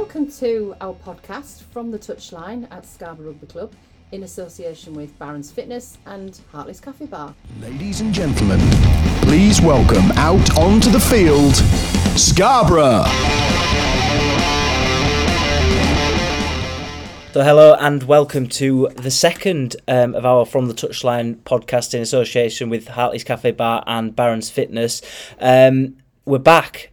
welcome to our podcast from the touchline at Scarborough Rugby Club in association with Barron's Fitness and Hartley's Cafe Bar. Ladies and gentlemen, please welcome out onto the field, Scarborough. So, hello and welcome to the second um, of our From the Touchline podcast in association with Hartley's Cafe Bar and Barron's Fitness. Um, we're back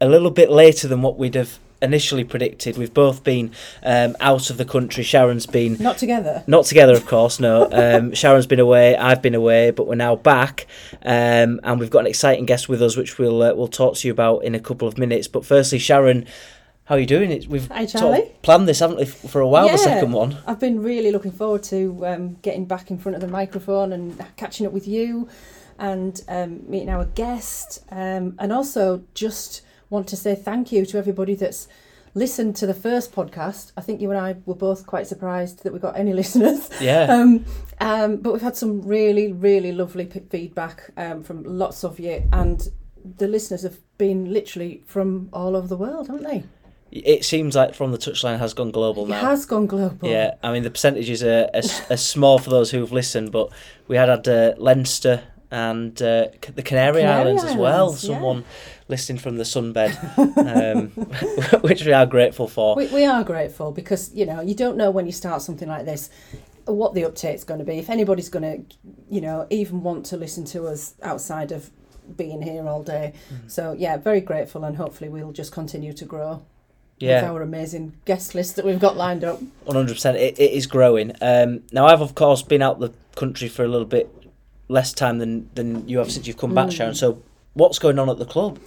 a little bit later than what we'd have initially predicted. We've both been um, out of the country. Sharon's been Not together. not together, of course. No, um, Sharon's been away. I've been away, but we're now back, um, and we've got an exciting guest with us, which we'll uh, we'll talk to you about in a couple of minutes. But firstly, Sharon, how are you doing? It we've Hi, sort of planned this, haven't we, for a while? The second one. I've been really looking forward to um, getting back in front of the microphone and catching up with you and um, meeting our guest. Um, and also just want to say thank you to everybody that's listened to the first podcast. I think you and I were both quite surprised that we got any listeners. Yeah. Um, um, but we've had some really, really lovely p- feedback um, from lots of you, and the listeners have been literally from all over the world, haven't they? It seems like from the touchline has gone global It has gone global. Yeah, I mean the percentages are, are, small for those who've listened, but we had had uh, Leinster and uh, the Canary, Canary Islands as well. Islands, yeah. Listening from the sunbed, um, which we are grateful for. We, we are grateful because you know you don't know when you start something like this what the uptake's going to be. If anybody's going to, you know, even want to listen to us outside of being here all day. Mm-hmm. So yeah, very grateful, and hopefully we'll just continue to grow with yeah, our amazing guest list that we've got lined up. one hundred percent. It it is growing. Um, now I've of course been out the country for a little bit less time than than you have since you've come back, Mm. Sharon. So what's going on at the club?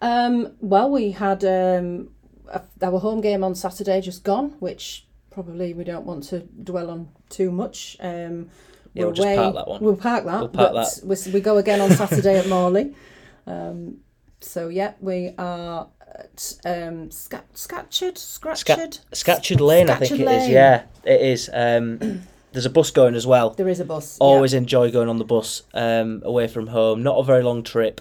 Um, well, we had um, a, our home game on Saturday just gone, which probably we don't want to dwell on too much. Um, Yeah, we'll just away- park that one. We'll park that. We'll park but We, we go again on Saturday at Morley. Um, so yeah, we are at um, Sca- Scatcherd, Scratcherd. Scatcherd Lane, I think Scatcherd it is. Yeah, it is. Um, there's a bus going as well. There is a bus. yeah. always enjoy going on the bus um, away from home. Not a very long trip.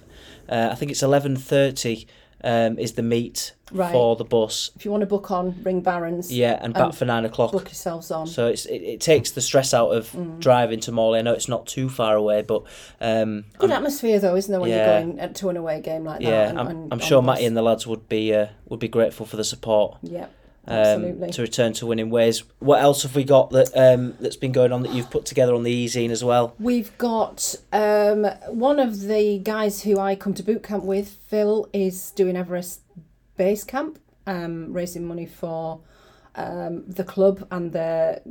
Uh, I think it's eleven thirty um, is the meet Right. for the bus. If you want to book on, ring Barron's. Yeah, and back And for nine o'clock. Book yourselves on. So it's it, it takes the stress out of Mm. driving to Morley. I know it's not too far away, but um, Good I'm, atmosphere though, isn't there, when Yeah. you're going to an away game like that? yeah, and- I'm, and I'm sure. Matty and the lads would be uh, would be grateful for the support. Yeah, Um, absolutely. to return to winning ways. What else have we got that um, that's been going on that you've put together on the e-zine as well? We've got um, one of the guys who I come to boot camp with, Phil, is doing Everest Base Camp, um, raising money for um, the club and the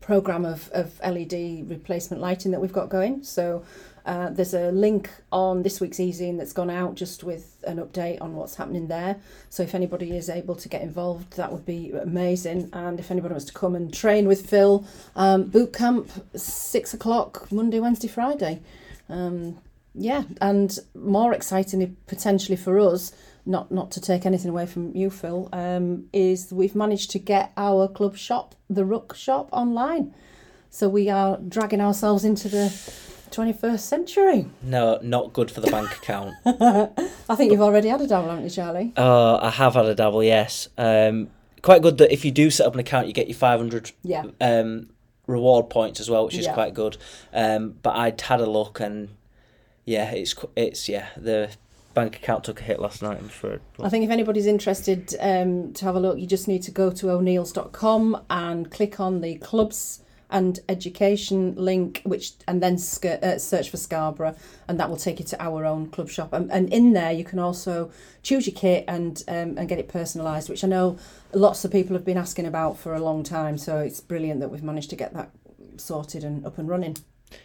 program of, of LED replacement lighting that we've got going. So uh, there's a link on this week's e-zine that's gone out just with an update on what's happening there. So if anybody is able to get involved, that would be amazing. And if anybody wants to come and train with Phil, um, boot camp six o'clock Monday, Wednesday, Friday. Um, yeah, and more excitingly potentially for us, not not to take anything away from you, Phil, um, is we've managed to get our club shop, the Rook shop, online. So we are dragging ourselves into the 21st century. No, not good for the bank account. I think you've already had a dabble, haven't you, Charlie? Oh, I have had a dabble, yes. Um, quite good that if you do set up an account, you get your 500 Yeah. um, reward points as well, which is Yeah. quite good. Um, but I'd had a look and yeah, it's it's yeah the bank account took a hit last night. I'm afraid. I think if anybody's interested um, to have a look, you just need to go to o'neills.com and click on the clubs and education link, which and then sc- uh, search for Scarborough, and that will take you to our own club shop. And, and in there, you can also choose your kit and um, and get it personalised, which I know lots of people have been asking about for a long time. So it's brilliant that we've managed to get that sorted and up and running.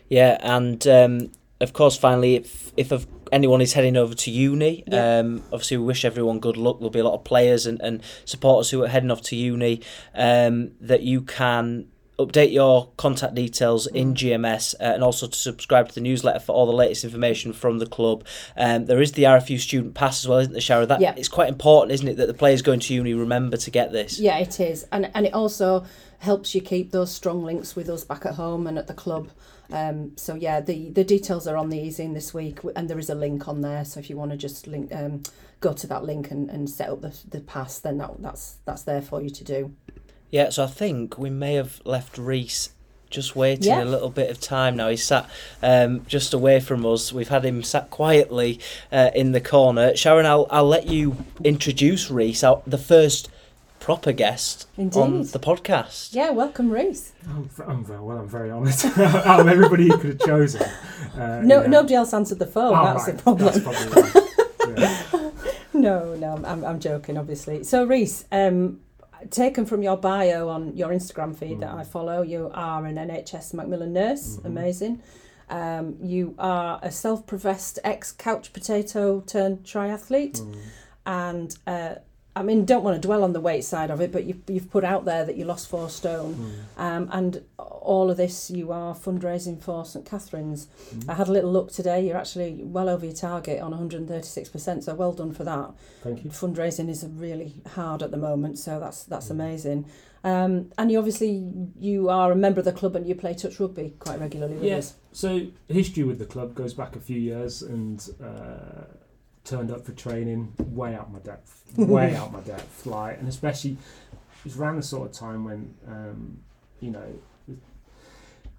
Yeah, and um, of course, finally, if if anyone is heading over to uni, Yeah. um, obviously we wish everyone good luck. There'll be a lot of players and, and supporters who are heading off to uni. Um, that you can update your contact details in GMS uh, and also to subscribe to the newsletter for all the latest information from the club. Um, there is the RFU student pass as well, isn't there, Shara? That Yeah. it's quite important, isn't it, that the players going to uni remember to get this. Yeah, it is, and and it also helps you keep those strong links with us back at home and at the club. Um, so yeah, the the details are on the e-zine this week, and there is a link on there. So if you want to just link, um, go to that link and, and set up the the pass, then that that's that's there for you to do. Yeah, so I think we may have left Rhys just waiting Yeah. a little bit of time now. He's sat um, just away from us. We've had him sat quietly uh, in the corner. Sharon, I'll, I'll let you introduce Rhys, our, the first proper guest on the podcast. Yeah, welcome, Rhys. I'm, v- I'm very well. I'm very honoured. Out of everybody you could have chosen, uh, No, yeah. nobody else answered the phone. Oh, that's right. the problem. That's probably right. Yeah. No, no, I'm, I'm joking, obviously. So, Rhys, um, taken from your bio on your Instagram feed that Mm. I follow, you are an NHS Macmillan nurse, Mhm. amazing. Um, you are a self professed ex couch potato turned triathlete. Mm. And uh, I mean, don't want to dwell on the weight side of it, but you've, you've put out there that you lost four stone. Mm. Um, and all of this, you are fundraising for St Catherine's. Mm. I had a little look today. You're actually well over your target on 136%. So well done for that. Thank you. Fundraising is really hard at the moment, so that's that's Mm. amazing. Um, and you obviously you are a member of the club and you play touch rugby quite regularly Yes. us. So history with the club goes back a few years, and uh, turned up for training way out my depth, way out my depth. Like, and especially it was around the sort of time when um, you know.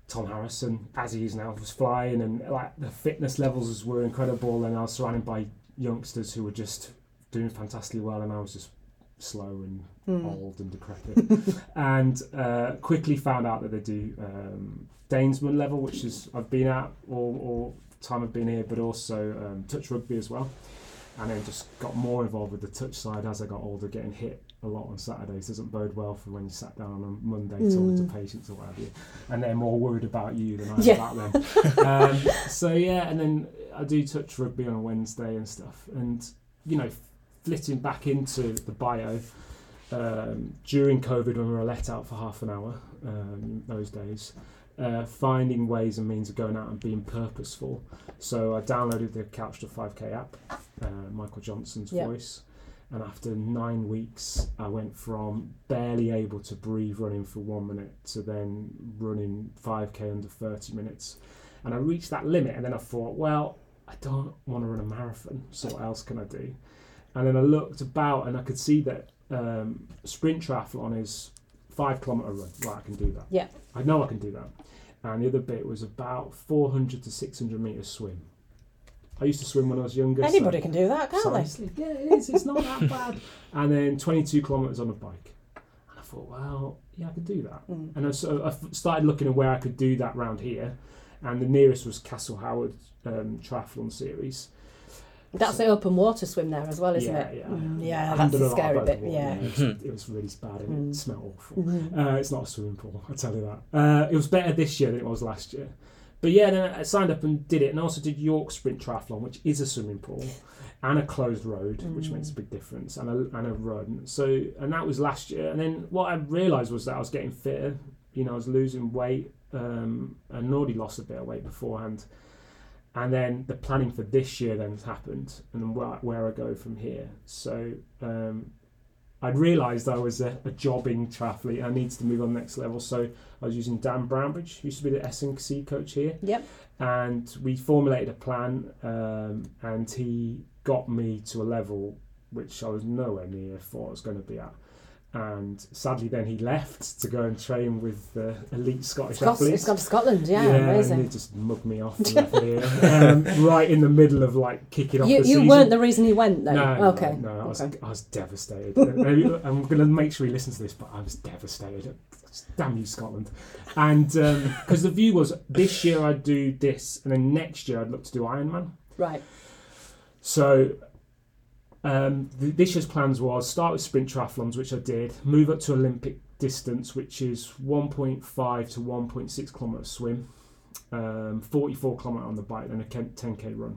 Tom Harrison, as he is now, was flying, and like the fitness levels were incredible, and I was surrounded by youngsters who were just doing fantastically well, and I was just slow and Hmm. old and decrepit, and uh, quickly found out that they do um, Danesman level, which is I've been at all, all time I've been here, but also um, touch rugby as well, and then just got more involved with the touch side as I got older, getting hit a lot on Saturdays doesn't bode well for when you sat down on a Monday talking Mm. to patients or whatever, and they're more worried about you than I am Yeah. about them. um, so yeah, and then I do touch rugby on a Wednesday and stuff, and you know, flitting back into the bio um, during COVID when we were let out for half an hour um, those days, uh, finding ways and means of going out and being purposeful. So I downloaded the Couch to 5K app, uh, Michael Johnson's Yeah. voice. And after nine weeks, I went from barely able to breathe running for one minute to then running 5K under 30 minutes. And I reached that limit, and then I thought, well, I don't want to run a marathon, so what else can I do? And then I looked about and I could see that um, sprint triathlon is five kilometre run. Right, I can do that. Yeah. I know I can do that. And the other bit was about 400 to 600 metres swim. I used to swim when I was younger. so- Anybody can do that, can't they? Precisely. Yeah, it is. It's not that bad. And then 22 kilometres on a bike. And I thought, well, yeah, I could do that. Mm. And I, so I started looking at where I could do that round here. And the nearest was Castle Howard um, Triathlon Series. That's the open water swim there as well, isn't yeah, it? Yeah, Mm, yeah, that's the a scary bit. open Yeah. water. It was, it was really bad and Mm. it smelled awful. Mhm. Uh, it's not a swimming pool, I tell you that. Uh, it was better this year than it was last year. But yeah, then I signed up and did it, and I also did York Sprint Triathlon, which is a swimming pool and a closed road, which Mm. makes a big difference, and a, and a run. So, and that was last year. And then what I realised was that I was getting fitter. You know, I was losing weight, um, and already lost a bit of weight beforehand. And then the planning for this year then has happened, and where, where I go from here. So um, I'd realised I was a, a jobbing triathlete. I needed to move on the next level. So I was using Dan Brownbridge, who used to be the S&C coach here, Yep. and we formulated a plan. Um, and he got me to a level which I was nowhere near thought I was going to be at. And sadly, then he left to go and train with the elite Scottish Scot- athletes. it's gone to Scotland, yeah, and amazing. he just mugged me off and left me um, right in the middle of like kicking off You, the you season. weren't the reason he went though. No, okay. no, no, I was, okay. I was devastated. Uh, I'm going to make sure he listens to this, but I was devastated. Damn you, Scotland! And because the view was this year I'd do this, and then next year I'd look to do Ironman. Right. So um, th- this year's plans was start with sprint triathlons, which I did, move up to Olympic distance, which is 1.5 to 1.6 kilometre swim, um, 44 kilometre on the bike, and a 10k run.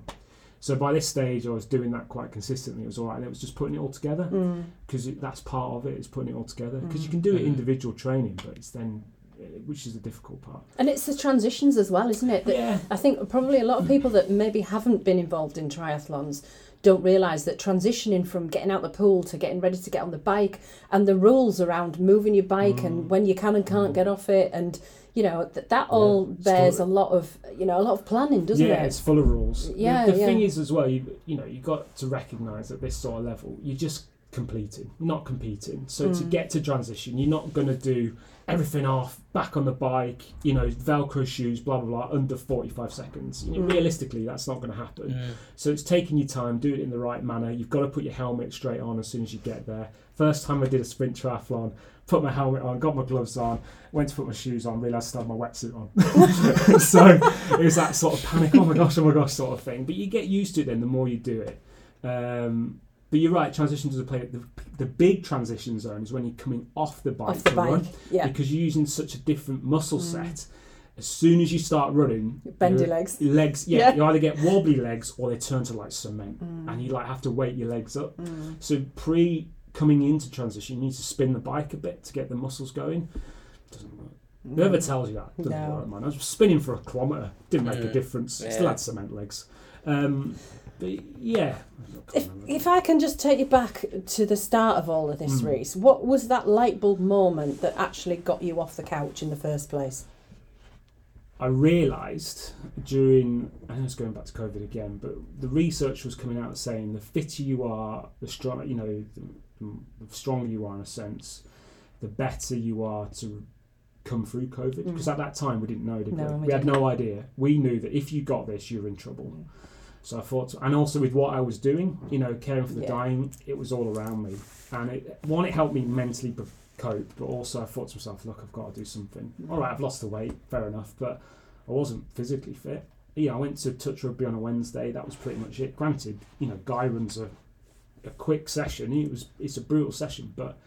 So by this stage, I was doing that quite consistently. It was all right. And it was just putting it all together Mm. because that's part of it. Is putting it all together because you Mm. can do it Mm. individual training, but it's then which is the difficult part. And it's the transitions as well, isn't it? That Yeah. I think probably a lot of people that maybe haven't been involved in triathlons don't realise that transitioning from getting out the pool to getting ready to get on the bike and the rules around moving your bike Mm. and when you can and can't get off it and you know that that all It's bears full- a lot of you know a lot of planning, doesn't yeah, it? it's full of rules. The- Yeah, The, thing yeah. is as well, you you know, you've got to recognise at this sort of level, you're just completing, not competing. So to Mm. get to transition, you're not going to do everything off, back on the bike, you know, Velcro shoes, blah blah blah, under 45 seconds. You know, Mm. Realistically, that's not going to happen. Mm. So it's taking your time, do it in the right manner. You've got to put your helmet straight on as soon as you get there. First time I did a sprint triathlon, put my helmet on, got my gloves on, went to put my shoes on, realised I still had my wetsuit on. so it was that sort of panic, oh my gosh, oh my gosh, sort of thing. But you get used to it then the more you do it. Um, but you're right, transition does play the, the big transition zone is when you're coming off the bike off the to bike. run Yeah. because you're using such a different muscle Mm. set. As soon as you start running, Bendy your- legs. your legs, yeah, Yeah. you either get wobbly legs or they turn to like cement, Mm. and you like have to weight your legs up. Mm. So pre coming into transition, you need to spin the bike a bit to get the muscles going. Doesn't work. Whoever tells you that doesn't No. work, man. I was spinning for a kilometre, didn't make a Mm. difference. Still had cement legs. Um, but yeah, If, if I can just take you back to the start of all of this Mm. race, what was that light bulb moment that actually got you off the couch in the first place? I realised during, I know it's going back to COVID again, but the research was coming out saying the fitter you are, the strong, you know, the, the stronger you are in a sense, the better you are to come through COVID. Mm. Because at that time we didn't know, did No, we? we We had no idea. We knew that if you got this, you're in trouble. So I thought, and also with what I was doing, you know, caring for the Yeah. dying, it was all around me. And it, one, it helped me mentally cope, but also I thought to myself, look, I've got to do something. All right, I've lost the weight, fair enough, but I wasn't physically fit. Yeah, I went to touch rugby on a Wednesday. That was pretty much it. Granted, you know, Guy runs a, a quick session. It was it's a brutal session, but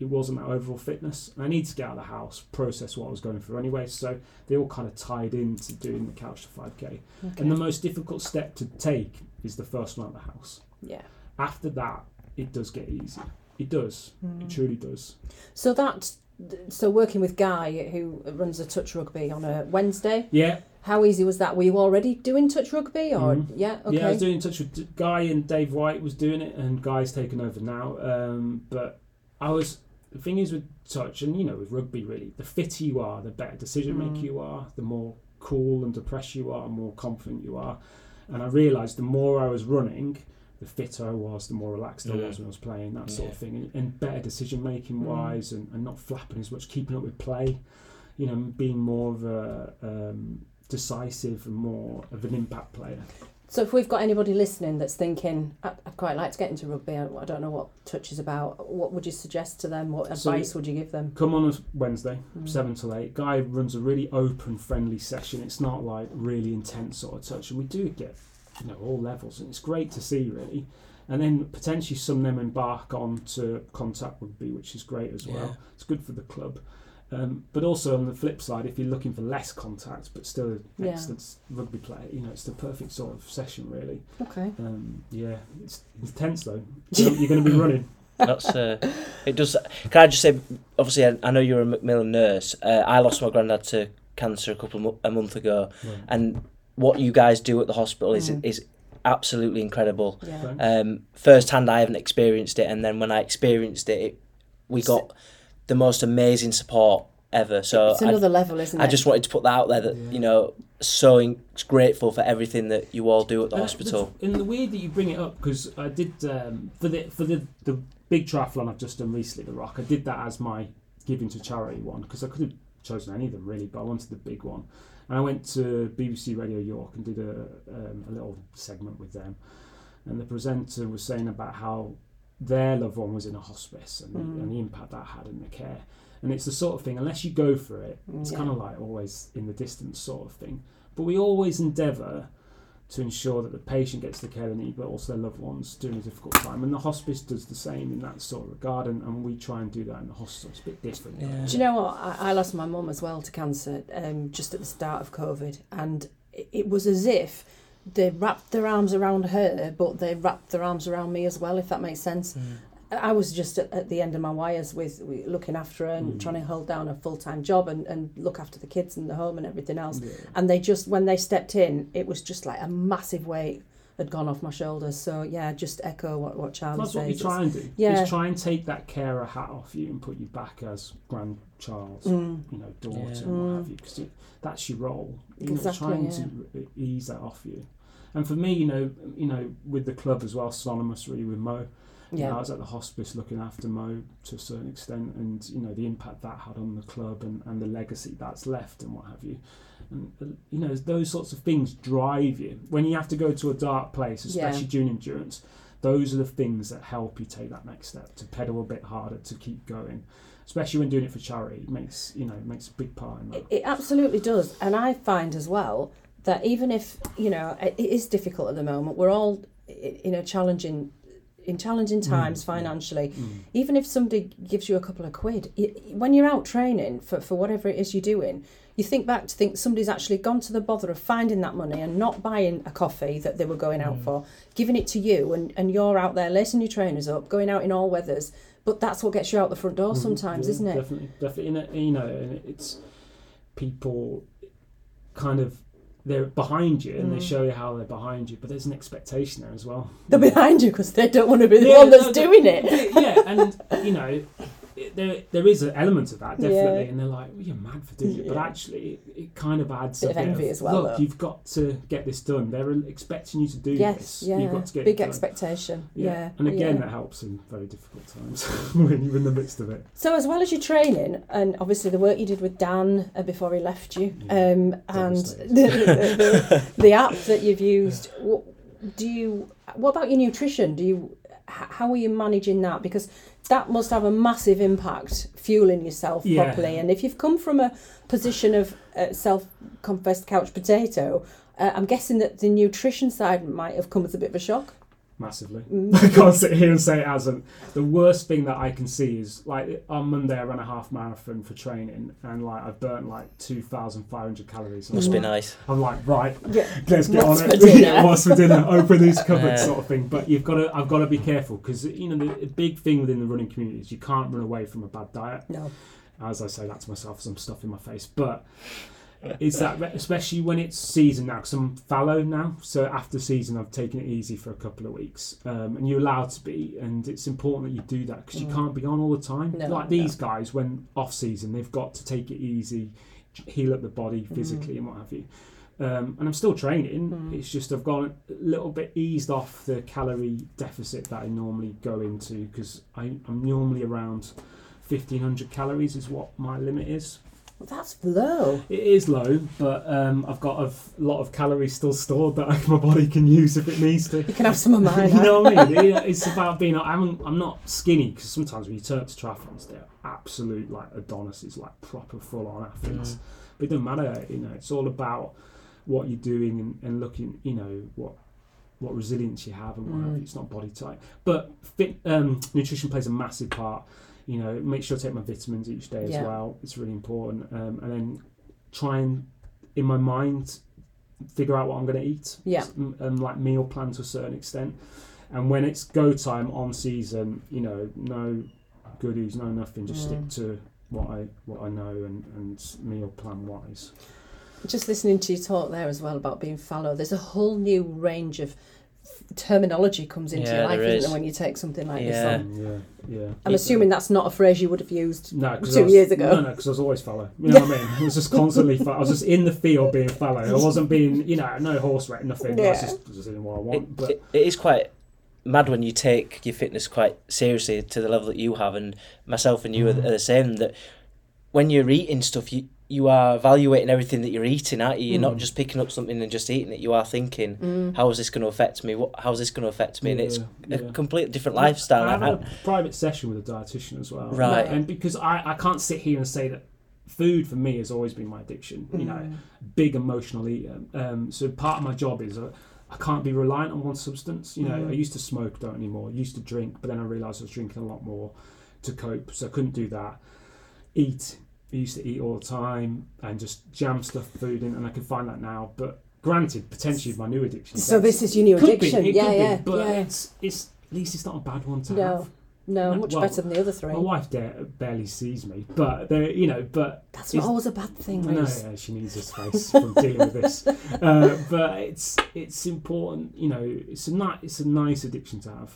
it wasn't that overall fitness. And I needed to get out of the house, process what I was going through anyway. So they all kind of tied into doing the couch to 5k. Okay. And the most difficult step to take is the first one of the house. yeah. After that, it does get easier. It does. Mm. It truly does. So that, so working with Guy, who runs a touch rugby on a Wednesday, Yeah, how easy was that? Were you already doing touch rugby, or Mhm. yeah? Okay. Yeah, I was doing touch with Guy and Dave White was doing it, and Guy's taken over now. Um, but I was the thing is with touch, and you know with rugby, really, the fitter you are, the better decision maker Mm. you are, the more cool and depressed you are, the more confident you are. And I realised the more I was running, the fitter I was, the more relaxed I Mm. was when I was playing, that sort of thing, and, and better decision making Mm. wise, and, and not flapping as much, keeping up with play. You know, being more of a um, decisive and more of an impact player. So if we've got anybody listening that's thinking, I- I'd quite like to get into rugby, I I don't know what touch is about, what would you suggest to them? What So- advice would you give them? Come on a Wednesday, Mm. seven till eight. Guy runs a really open, friendly session. It's not like really intense sort of touch, and we do get you know all levels, and it's great to see really. And then potentially some of them embark on to contact rugby, which is great as well. Yeah. It's good for the club. Um, but also on the flip side, if you're looking for less contact but still an Yeah. excellent rugby player, you know it's the perfect sort of session really. Okay. Um, yeah, it's intense though. You're, you're going to be running. That's uh, it does. Can I just say, obviously, I, I know you're a Macmillan nurse. Uh, I lost my granddad to cancer a couple of mo- a month ago, and what you guys do at the hospital is Mm. is absolutely incredible. Yeah. Um, first hand, I haven't experienced it, and then when I experienced it, it we got the most amazing support ever. So it's I, another level, isn't it? I just wanted to put that out there that Yeah. you know, so in- grateful for everything that you all do at the Uh, hospital. In the way that you bring it up because I did um, for the for the the big triathlon I've just done recently, the Rock. I did that as my giving to charity one because I could have chosen any of them really, but I wanted the big one. And I went to BBC Radio York and did a um, a little segment with them, and the presenter was saying about how their loved one was in a hospice and, Mm. the, and the impact that had in the care. And it's the sort of thing, unless you go for it, it's Yeah. kind of like always in the distance sort of thing. But we always endeavour to ensure that the patient gets the care they need, but also their loved ones during a difficult time. And the hospice does the same in that sort of regard, and, and we try and do that in the hospital. It's a bit different. Yeah. Do you know what? I, I lost my mum as well to cancer um, just at the start of COVID, and it, it was as if they wrapped their arms around her, but they wrapped their arms around me as well, if that makes sense. Mm. I was just at, at the end of my wires with, with looking after her and Mm. trying to hold down a full time job and, and look after the kids and the home and everything else. Yeah. And they just, when they stepped in, it was just like a massive weight had gone off my shoulders. So yeah, just echo what, what Charlie That's what we try and do. Yeah. Is try and take that carer hat off you and put you back as grandchild's, Mm. you know, daughter Yeah. and what Mm. have you, because that's your role. You know, Exactly, trying yeah. to ease that off you. And for me, you know, you know, with the club as well, synonymous really with Mo. You know, I was at the hospice looking after Mo to a certain extent, and you know the impact that had on the club and, and the legacy that's left and what have you. And uh, you know those sorts of things drive you when you have to go to a dark place, Yeah. especially during endurance. Those are the things that help you take that next step to pedal a bit harder to keep going, especially when doing it for charity. It makes you know it makes a big part in that. It, it absolutely does. And I find as well that even if, you know, it is difficult at the moment, we're all in a challenging in challenging times Mm. financially Mm. even if somebody gives you a couple of quid when you're out training for, for whatever it is you're doing you think back to think somebody's actually gone to the bother of finding that money and not buying a coffee that they were going out Mm. for giving it to you and, and you're out there lacing your trainers up going out in all weathers but that's what gets you out the front door Mhm. sometimes Yeah, isn't it Definitely, definitely. You know, it's people kind of they're behind you and they Mm. show you how they're behind you, but there's an expectation there as well. they're behind you because they don't want to be the Yeah, one that's no, doing it yeah, and you know, it, there there is an element of that definitely, Yeah. and they're like, well, "You're mad for doing it," but actually, it, it kind of adds Bit a of bit envy of, as well, Look, though. you've got to get this done. They're expecting you to do yes this. yeah You've got to get big expectation Yeah. yeah, and again, that helps in very difficult times when you're in the midst of it. So, as well as your training, and obviously the work you did with Dan uh, before he left you, um, and the, the, the, the app that you've used, what, do you? What about your nutrition? Do you? How are you managing that? Because that must have a massive impact, fueling yourself Yeah. properly. And if you've come from a position of uh, self-confessed couch potato, uh, I'm guessing that the nutrition side might have come as a bit of a shock. Massively. Mm. I can't sit here and say it hasn't. The worst thing that I can see is like on Monday I ran a half marathon for training and like I've burnt like two thousand five hundred calories. Must be Mm. nice. I'm like right, Yeah. let's get What's on for it. Yeah, What's for dinner? Open these cupboards, Yeah. sort of thing. But you've got to, I've got to be careful because you know the, the big thing within the running community is you can't run away from a bad diet. No. As I say that to myself as I'm stuffing my face, but. It's that, especially when it's season now, because I'm fallow now. So after season, I've taken it easy for a couple of weeks, um, and you're allowed to be, and it's important that you do that because you Mm. can't be on all the time. No, like no. these guys, when off season, they've got to take it easy, heal up the body Mm. physically and what have you. Um, and I'm still training. Mm. It's just I've gone a little bit eased off the calorie deficit that I normally go into because I'm normally around 1500 calories is what my limit is. Well, that's low. It is low, but um, I've got a f- lot of calories still stored that my body can use if it needs to. You can have some of mine. you know what I mean? It- It's about being. I'm, I'm not skinny because sometimes when you turn up to triathlons, they're absolute like Adonises, like proper full on athletes. Mm. But it doesn't matter. You know, it's all about what you're doing and, and looking. You know what what resilience you have and what have Mm. you. It's not body type, but fit, um, nutrition plays a massive part. You know, make sure I take my vitamins each day as Yeah. well. It's really important. Um, and then try and in my mind figure out what I'm going to eat. Yeah. and, and like meal plan to a certain extent. And when it's go time on season, you know, no goodies, no nothing. Just Mm. stick to what I what I know and, and meal plan wise. Just listening to you talk there as well about being fallow, there's a whole new range of terminology comes into Yeah, your life, there isn't is. there, when you take something like this on? Yeah, yeah. I'm assuming that's not a phrase you would have used. No, 'cause two was, years ago. No, no, because I was always fallow. You know what I mean? I was just constantly. Fa- I was just in the field being fallow. I wasn't being, you know, no horse race, nothing. I was Yeah. just, just doing what I It, want. But it, it is quite mad when you take your fitness quite seriously to the level that you have, and myself and you are, Mm. are the same. That when you're eating stuff, you you are evaluating everything that you're eating, aren't you? You're not Mm. just picking up something and just eating it. You are thinking, Mm. how is this going to affect me? What how is this going to affect me? And it's Yeah, a completely different I- lifestyle. I have a private session with a dietitian as well. Right. And because I, I can't sit here and say that food for me has always been my addiction. You know, Mm. big emotional eater. Um, so part of my job is uh, I can't be reliant on one substance. You know, Mhm. I used to smoke, don't anymore. Used to drink, but then I realised I was drinking a lot more to cope, so I couldn't do that. Eat. I used to eat all the time and just jam stuff food in, and I can find that now. But granted, potentially my new addiction. So this is your new Could be, addiction, it yeah, could be, yeah, but yeah. it's it's at least it's not a bad one to No. have. No, No, much well, better than the other three. My wife da- barely sees me, but there, you know, but That's not always a bad thing, No, yeah, she needs a space from dealing with this, uh, but it's it's important. You know, it's a it's a nice addiction to have.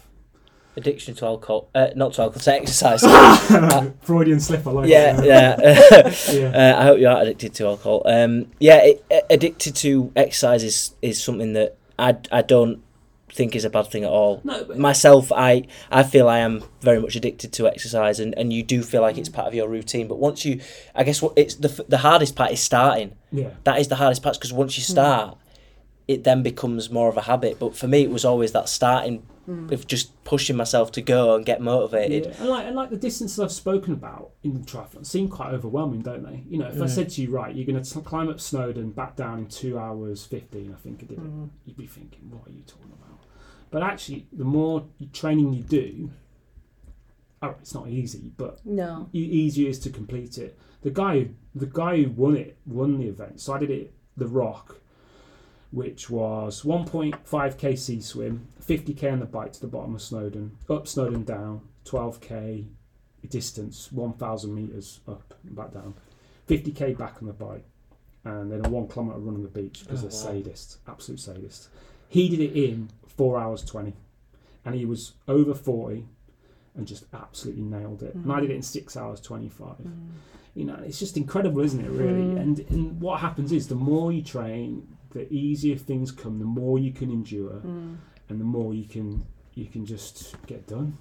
Addiction to alcohol, uh, not to alcohol, to exercise. Freudian slip. I like yeah, it. yeah. yeah. Uh, I hope you are addicted to alcohol. Um, yeah, it, uh, addicted to exercise is, is something that I, I don't think is a bad thing at all. No, but Myself, I, I feel I am very much addicted to exercise, and, and you do feel like it's part of your routine. But once you, I guess what it's the the hardest part is starting. yeah, That is the hardest part because once you start, it then becomes more of a habit. But for me, it was always that starting Mm. of just pushing myself to go and get motivated. Yeah, and like and like the distances I've spoken about in the triathlon seem quite overwhelming, don't they? You know, if I said to you, right, you're going to climb up Snowdon, back down in two hours fifteen, I think I did it. Mm. You'd be thinking, what are you talking about? But actually, the more training you do, oh, it's not easy, but No. easier is to complete it. The guy, the guy who won it, won the event. So I did it, the Rock, which was 1.5k sea swim, 50k on the bike to the bottom of Snowdon, up Snowdon down, 12k distance, 1,000 meters up and back down, 50k back on the bike, and then a one kilometer run on the beach because Oh, they're wow. sadists, absolute sadists. He did it in four hours 20, and he was over 40 and just absolutely nailed it. And I did it in six hours 25 mm. you know, it's just incredible, isn't it? Really. Mm. And and what happens is the more you train, the easier things come. The more you can endure, hmm. and the more you can you can just get done.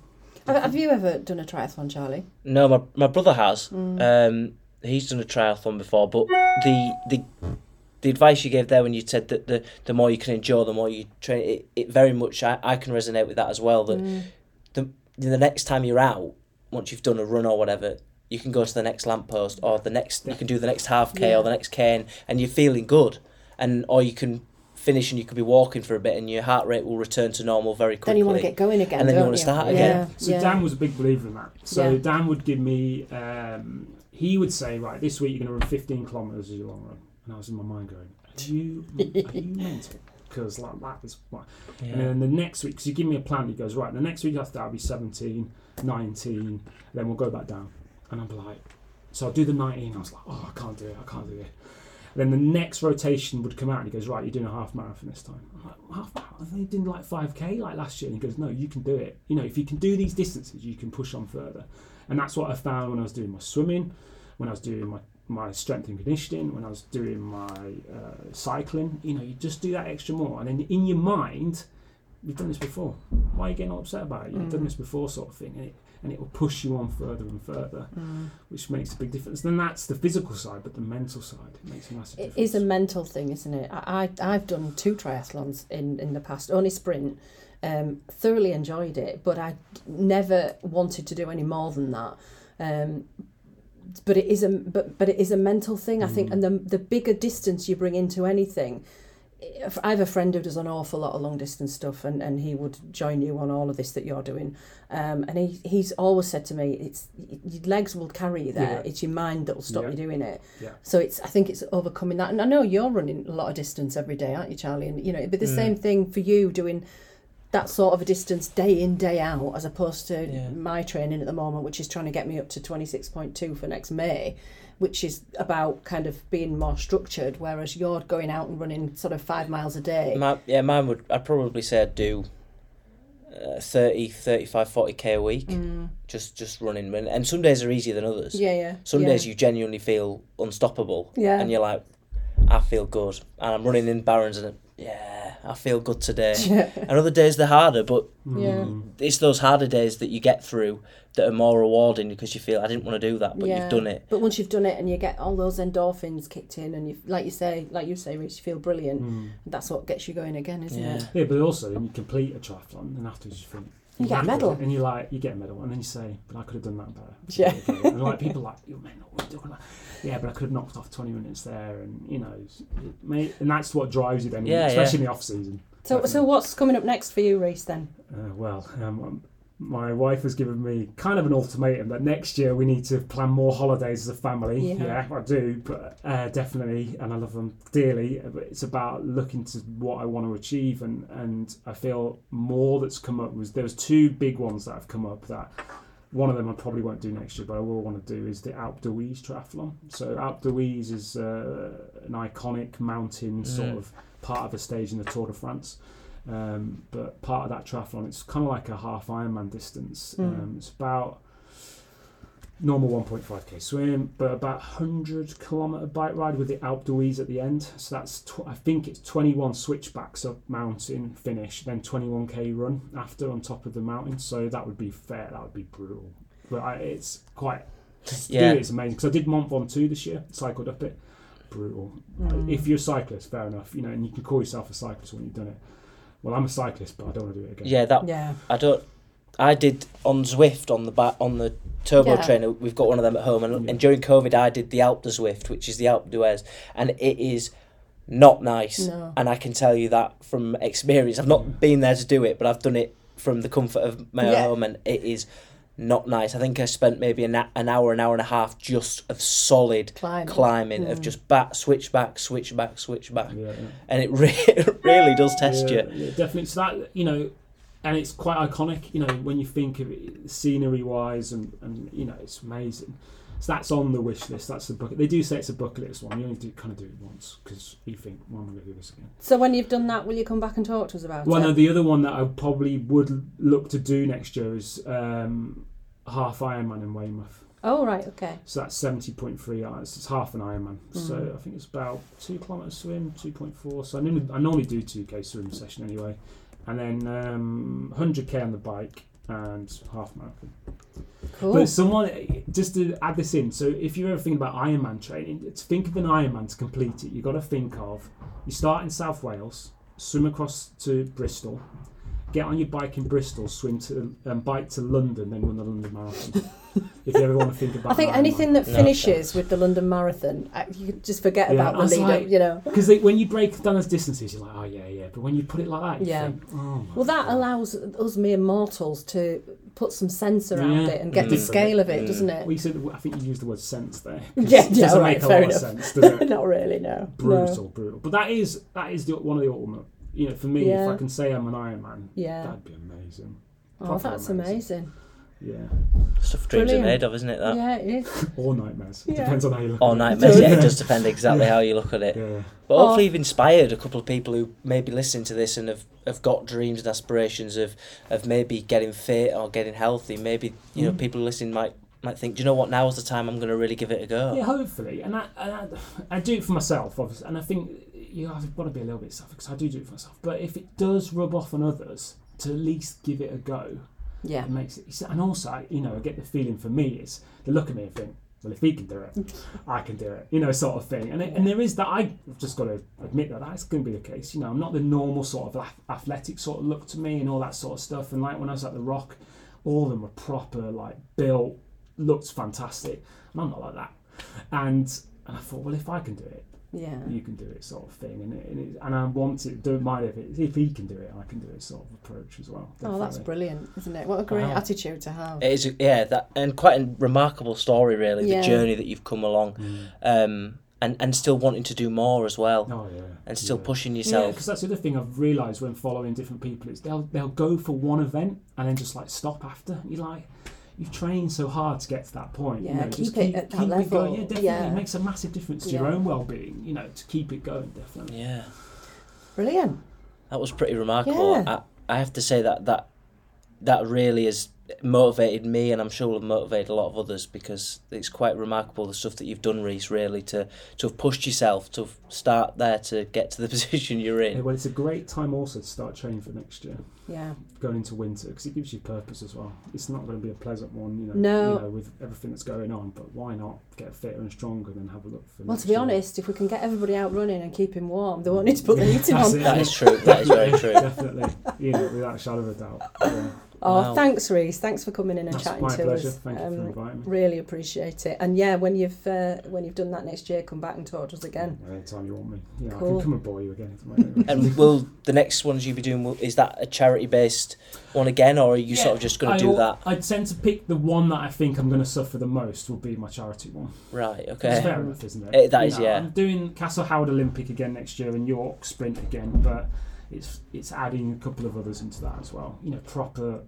Have, have you ever done a triathlon, Charlie? No, my, my brother has. Hmm. Um, he's done a triathlon before, but the the the advice you gave there when you said that the the more you can endure, the more you train, it, it very much I, I can resonate with that as well. That hmm. the the next time you're out, once you've done a run or whatever, you can go to the next lamppost or the next you can do the next half k Yeah. or the next cane, and you're feeling good, and or you can finish and you could be walking for a bit and your heart rate will return to normal very quickly. Then you want to get going again, And then you wanna start yeah. again. So yeah. Dan was a big believer in that. So Yeah. Dan would give me. Um, he would say, right, this week you're going to run 15 kilometers as your long run, and I was in my mind going, are you are you mental? Because like that is what. Yeah. And then the next week, because you give me a plan, he goes, right, the next week after that'll be 17, 19, then we'll go back down. And I'm like, so I'll do the 19. I was like, oh, I can't do it, I can't do it. Then the next rotation would come out and he goes, right, you're doing a half marathon this time. I'm like, half marathon? You did like 5k like last year. And he goes, no, you can do it. You know, if you can do these distances, you can push on further. And that's what I found when I was doing my swimming, when I was doing my, my strength and conditioning, when I was doing my uh, cycling. You know, you just do that extra more. And then in your mind, you've done this before. Why are you getting all upset about it? You've done this before, sort of thing. And it, and it will push you on further and further, which makes a big difference. Then that's the physical side, but the mental side it makes a massive difference. is a mental thing, isn't it? I, I I've done two triathlons in in the past, only sprint. Um, thoroughly enjoyed it, but I never wanted to do any more than that. Um, but it is a but but it is a mental thing, I think, and the the bigger distance you bring into anything. I have a friend who does an awful lot of long distance stuff, and, and he would join you on all of this that you're doing. Um, and he, he's always said to me, "It's your legs will carry you there. Yeah. It's your mind that will stop Yeah. you doing it." Yeah. So it's I think it's overcoming that. And I know you're running a lot of distance every day, aren't you, Charlie? And you know, it'd be the Mm. same thing for you doing that sort of a distance day in day out, as opposed to Yeah. my training at the moment, which is trying to get me up to twenty six point two for next May, which is about kind of being more structured. Whereas you're going out and running sort of five miles a day. My, yeah, mine would. I'd probably say I'd do uh, 30, 35, 40 k a week. Just just running, and and some days are easier than others. Mm. Yeah, yeah. Some yeah. days you genuinely feel unstoppable. Yeah. And you're like, I feel good, and I'm running in Barron's, and I feel good today. Yeah. and other days they're harder, but mm. Yeah. Mm. it's those harder days that you get through that are more rewarding because you feel I didn't want to do that, but Yeah. you've done it. But once you've done it and you get all those endorphins kicked in, and you, like you say, like you say, Rhys, you feel brilliant. Mm. That's what gets you going again, isn't Yeah. it? Yeah, but also when you complete a triathlon, and afterwards you think You get a medal. and you're like, you get a medal, and then you say, but I could have done that better. Yeah. And like people are like you're mental. What are you talking about? Yeah, but I could have knocked off 20 minutes there, and you know, it may, and that's what drives you then, Yeah, especially in the off season. So, so what's coming up next for you, Rhys? Then Uh, well, um, my wife has given me kind of an ultimatum that next year we need to plan more holidays as a family. Yeah. Yeah, I do, but uh, definitely, and I love them dearly. But it's about looking to what I want to achieve, and and I feel more that's come up was there was two big ones that have come up that one of them I probably won't do next year, but I will want to do is the Alpe d'Huez triathlon. So Alpe d'Huez is uh, an iconic mountain sort Mm. of part of a stage in the Tour de France. Um, but part of that triathlon, it's kind of like a half Ironman distance. Mm. Um, it's about normal 1.5k swim, but about 100 kilometer bike ride with the Alpe d'Huez at the end. So that's tw- I think it's 21 switchbacks up mountain finish, then 21k run after on top of the mountain. So that would be fair. That would be brutal. But I, it's quite. Yeah. do it is amazing because I did Mont Ventoux this year, cycled up it. Brutal. Mm. If you're a cyclist, fair enough, you know, and you can call yourself a cyclist when you've done it. Well, I'm a cyclist, but I don't want to do it again. Yeah, that Yeah. I don't. I did on Zwift on the back on the turbo Yeah. trainer. We've got one of them at home, and, Yeah. and during COVID, I did the Alpe Zwift, which is the Alpe d'Huez, and it is not nice. No. And I can tell you that from experience. I've not been there to do it, but I've done it from the comfort of my own Yeah. home, and it is not nice. I think I spent maybe an, an hour, an hour and a half just of solid Climbing. climbing, of just back, switch back, switch back, switch back, Yeah, yeah. and it, re- it really does test yeah, you. Yeah, definitely. So that you know, and it's quite iconic. You know, when you think of it, scenery wise, and and you know, it's amazing. So that's on the wish list. That's the bucket. They do say it's a bucket list one. You only do kind of do it once because you think, well, I'm going to do this again. So when you've done that, will you come back and talk to us about Well, it? no, the other one that I probably would look to do next year is um, half Ironman in Weymouth. Oh right, okay. So that's seventy point three hours. It's half an Ironman. So Mhm. I think it's about two kilometres swim, two point four. So I normally, I normally do two k swim session anyway, and then um, hundred k on the bike and half marathon. Cool. But someone just to add this in. So if you're ever thinking about Ironman training, to think of an Ironman to complete it, you've got to think of you start in South Wales, swim across to Bristol, get on your bike in Bristol, swim to um, bike to London, then run the London Marathon. if you ever want to think about, I think an anything that No. finishes with the London Marathon, you could just forget Yeah, about I the was lead like- up, you know. Because when you break down those distances, you're like, oh yeah, yeah. But when you put it like that, you Yeah. think, oh my Well, that God. allows us mere mortals to put some sense around Yeah. it and get the Mm. scale of it, Mm. doesn't it? Well, you said, I think you used the word sense there. Yeah, it yeah, doesn't right, make a lot enough. of sense, does it? Not really, no. brutal, No. brutal. But that is that is the, one of the ultimate. You know, for me, if I can say I'm an Ironman, Yeah. that'd be amazing. Oh, proper that's amazing. amazing. Yeah, Stuff dreams Brilliant. are made of, isn't it? That. Yeah, it is. or nightmares. It Yeah. depends on how you look. Or at it. nightmares. Yeah, it does depend exactly how you look at it. Yeah, But Oh. hopefully, you've inspired a couple of people who may be listening to this and have, have got dreams and aspirations of, of maybe getting fit or getting healthy. Maybe you know Mm. people listening might might think, do you know what? Now is the time I'm going to really give it a go. yeah. Hopefully, and I, and I, I do it for myself, obviously, and I think you have got to be a little bit selfish because I do do it for myself. But if it does rub off on others, to at least give it a go. Yeah. It makes it, and also, you know, I get the feeling for me is they look at me and think, well, if he can do it, I can do it, you know, sort of thing. And it, and there is that. I've just got to admit that that's going to be the case. You know, I'm not the normal sort of athletic sort of look to me and all that sort of stuff. And like when I was at the Rock, all of them were proper, like built, looked fantastic, and I'm not like that. And and I thought, well, if I can do it, Yeah. you can do it, sort of thing. And it, and, it, and I want it. Don't mind if it, if he can do it, I can do it, sort of approach as well. Oh, that's brilliant, isn't it? What a great Wow. attitude to have. It is, yeah, that and quite a remarkable story, really. Yeah. The journey that you've come along, Mm. um, and and still wanting to do more as well, Oh yeah. and still yeah. pushing Yeah, yourself. because that's the other thing I've realised when following different people is they'll they'll go for one event and then just like stop after. You're like, you've trained so hard to get to that point. you Yeah, know, just keep it at that keep level. going. Yeah, definitely. Yeah. It makes a massive difference to your own well-being. You know, to keep it going. Definitely. yeah. Brilliant. That was pretty remarkable. Yeah. I, I have to say that that that really has motivated me, and I'm sure will motivate a lot of others because it's quite remarkable the stuff that you've done, Rhys. Really, to to have pushed yourself to start there to get to the position you're Yeah, in. well, it's a great time also to start training for next year, Yeah. going into winter, because it gives you purpose as well. It's not going to be a pleasant one, you know, No. you know, with everything that's going on. But why not get fitter and stronger and have a look for? Well, to be year? honest, if we can get everybody out running and keep him warm, they won't need to put the heating on. it. That is true. That is very true. Definitely, you know, without a shadow of a doubt. Yeah. Oh, Wow. thanks, Rhys. Thanks for coming in and That's chatting my to pleasure. us. Thank you for Um, inviting me. really appreciate it. And yeah, when you've uh, when you've done that next year, come back and talk to us again. Anytime you want me. Yeah, I can come and bore you again. if I want. And will the next ones you be doing? will- Is that a charity based one again, or are you sort of just going to do that? I tend to pick the one that I think I'm going to suffer the most will be my charity one. Right. Okay. It's fair enough, isn't it? Eh, that You know, yeah. I'm doing Castle Howard Olympic again next year and York Sprint again, but it's it's adding a couple of others into that as well. You know, proper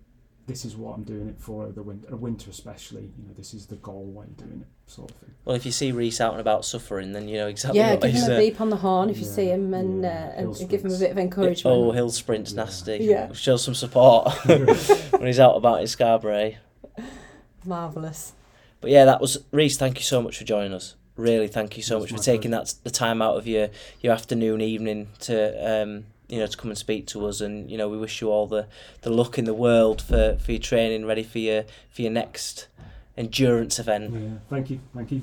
this is what I'm doing it for the winter, uh, winter especially. You know, this is the goal Why you're doing it, sort of thing. Well, if you see Rhys out and about suffering, then you know exactly yeah, what give he's. him a uh, beep on the horn if you Yeah, see him and, yeah, uh, and give him a bit of encouragement. Oh, hill sprints Yeah. nasty. Yeah. Show some support when he's out about in Scarborough. Marvellous. But yeah, that was Rhys. Thank you so much for joining us. Really, thank you so It much for my taking that the time out of your your afternoon, evening to um, you know to come and speak to us. And you know, we wish you all the, the luck in the world for, for your training, ready for your for your next endurance event. Yeah, thank you, thank you.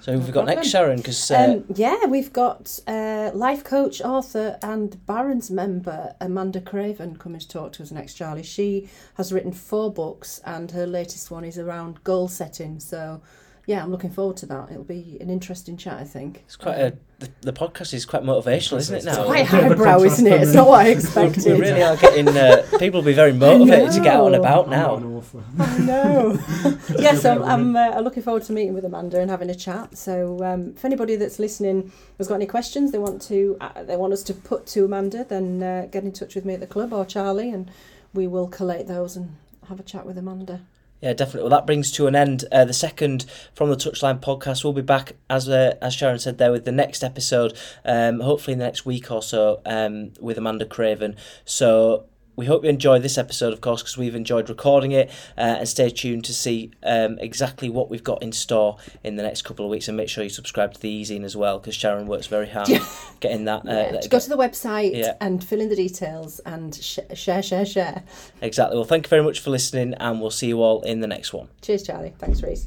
So who have we got next, problem. Sharon? Because uh, Um, yeah, we've got uh, life coach, author, and Barron's member Amanda Craven coming to talk to us next, Charlie. She has written four books, and her latest one is around goal setting. So, yeah, I'm looking forward to that. It'll be an interesting chat, I think. it's quite a the, the podcast is quite motivational, isn't it? Now It's Now Quite Yeah, highbrow, isn't it? It's not what I expected. we really are getting uh, people will be very motivated to get out and about now. not an author. I know. yes, I'm, I'm uh, looking forward to meeting with Amanda and having a chat. So, um, if anybody that's listening has got any questions they want to uh, they want us to put to Amanda, then uh, get in touch with me at the club or Charlie, and we will collate those and have a chat with Amanda. Yeah, definitely. Well, that brings to an end uh, the second from the Touchline podcast. We'll be back as uh, as Sharon said there with the next episode, um, hopefully in the next week or so, um, with Amanda Craven. So we hope you enjoyed this episode, of course, because we've enjoyed recording it. Uh, and stay tuned to see um, exactly what we've got in store in the next couple of weeks. And make sure you subscribe to the e-zine as well, because Sharon works very hard getting that. Uh, Yeah, that- go to the website Yeah. and fill in the details and sh- share, share, share. exactly. Well, thank you very much for listening, and we'll see you all in the next one. Cheers, Charlie. Thanks, Rhys.